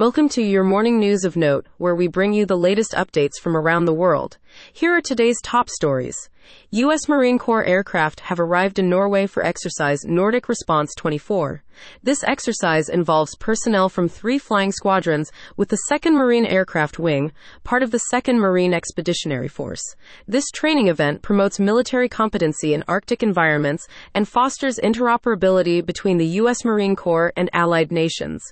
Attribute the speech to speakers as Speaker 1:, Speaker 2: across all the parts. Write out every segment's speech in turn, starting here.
Speaker 1: Welcome to your morning news of note, where we bring you the latest updates from around the world. Here are today's top stories. U.S. Marine Corps aircraft have arrived in Norway for exercise Nordic Response 24. This exercise involves personnel from three flying squadrons with the 2nd Marine Aircraft Wing, part of the 2nd Marine Expeditionary Force. This training event promotes military competency in Arctic environments and fosters interoperability between the U.S. Marine Corps and allied nations.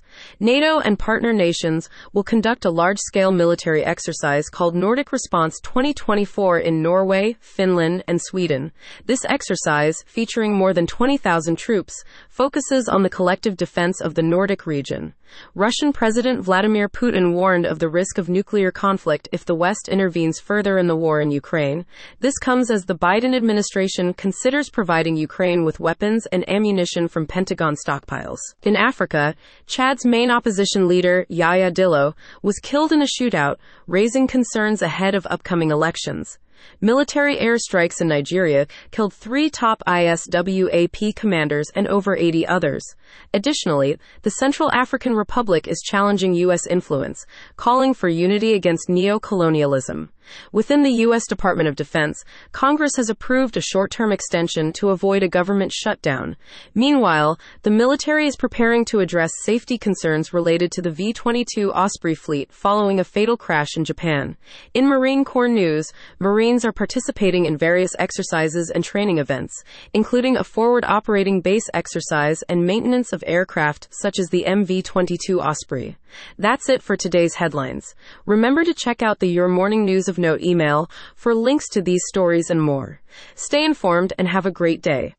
Speaker 1: NATO and partner nations will conduct a large scale military exercise called Nordic Response 2024 in Norway, Finland, and Sweden. This exercise, featuring more than 20,000 troops, focuses on the collective defense of the Nordic region. Russian President Vladimir Putin warned of the risk of nuclear conflict if the West intervenes further in the war in Ukraine. This comes as the Biden administration considers providing Ukraine with weapons and ammunition from Pentagon stockpiles. In Africa, Chad's main opposition leader, Yaya Dillo, was killed in a shootout, raising concerns ahead of upcoming elections. Military airstrikes in Nigeria killed three top ISWAP commanders and over 80 others. Additionally, the Central African Republic is challenging U.S. influence, calling for unity against neo colonialism. Within the U.S. Department of Defense, Congress has approved a short term extension to avoid a government shutdown. Meanwhile, the military is preparing to address safety concerns related to the V 22 Osprey fleet following a fatal crash in Japan. In Marine Corps news, Marines are participating in various exercises and training events, including a forward operating base exercise and maintenance of aircraft such as the MV 22 Osprey. That's it for today's headlines. Remember to check out the Your Morning News of Note email for links to these stories and more. Stay informed and have a great day.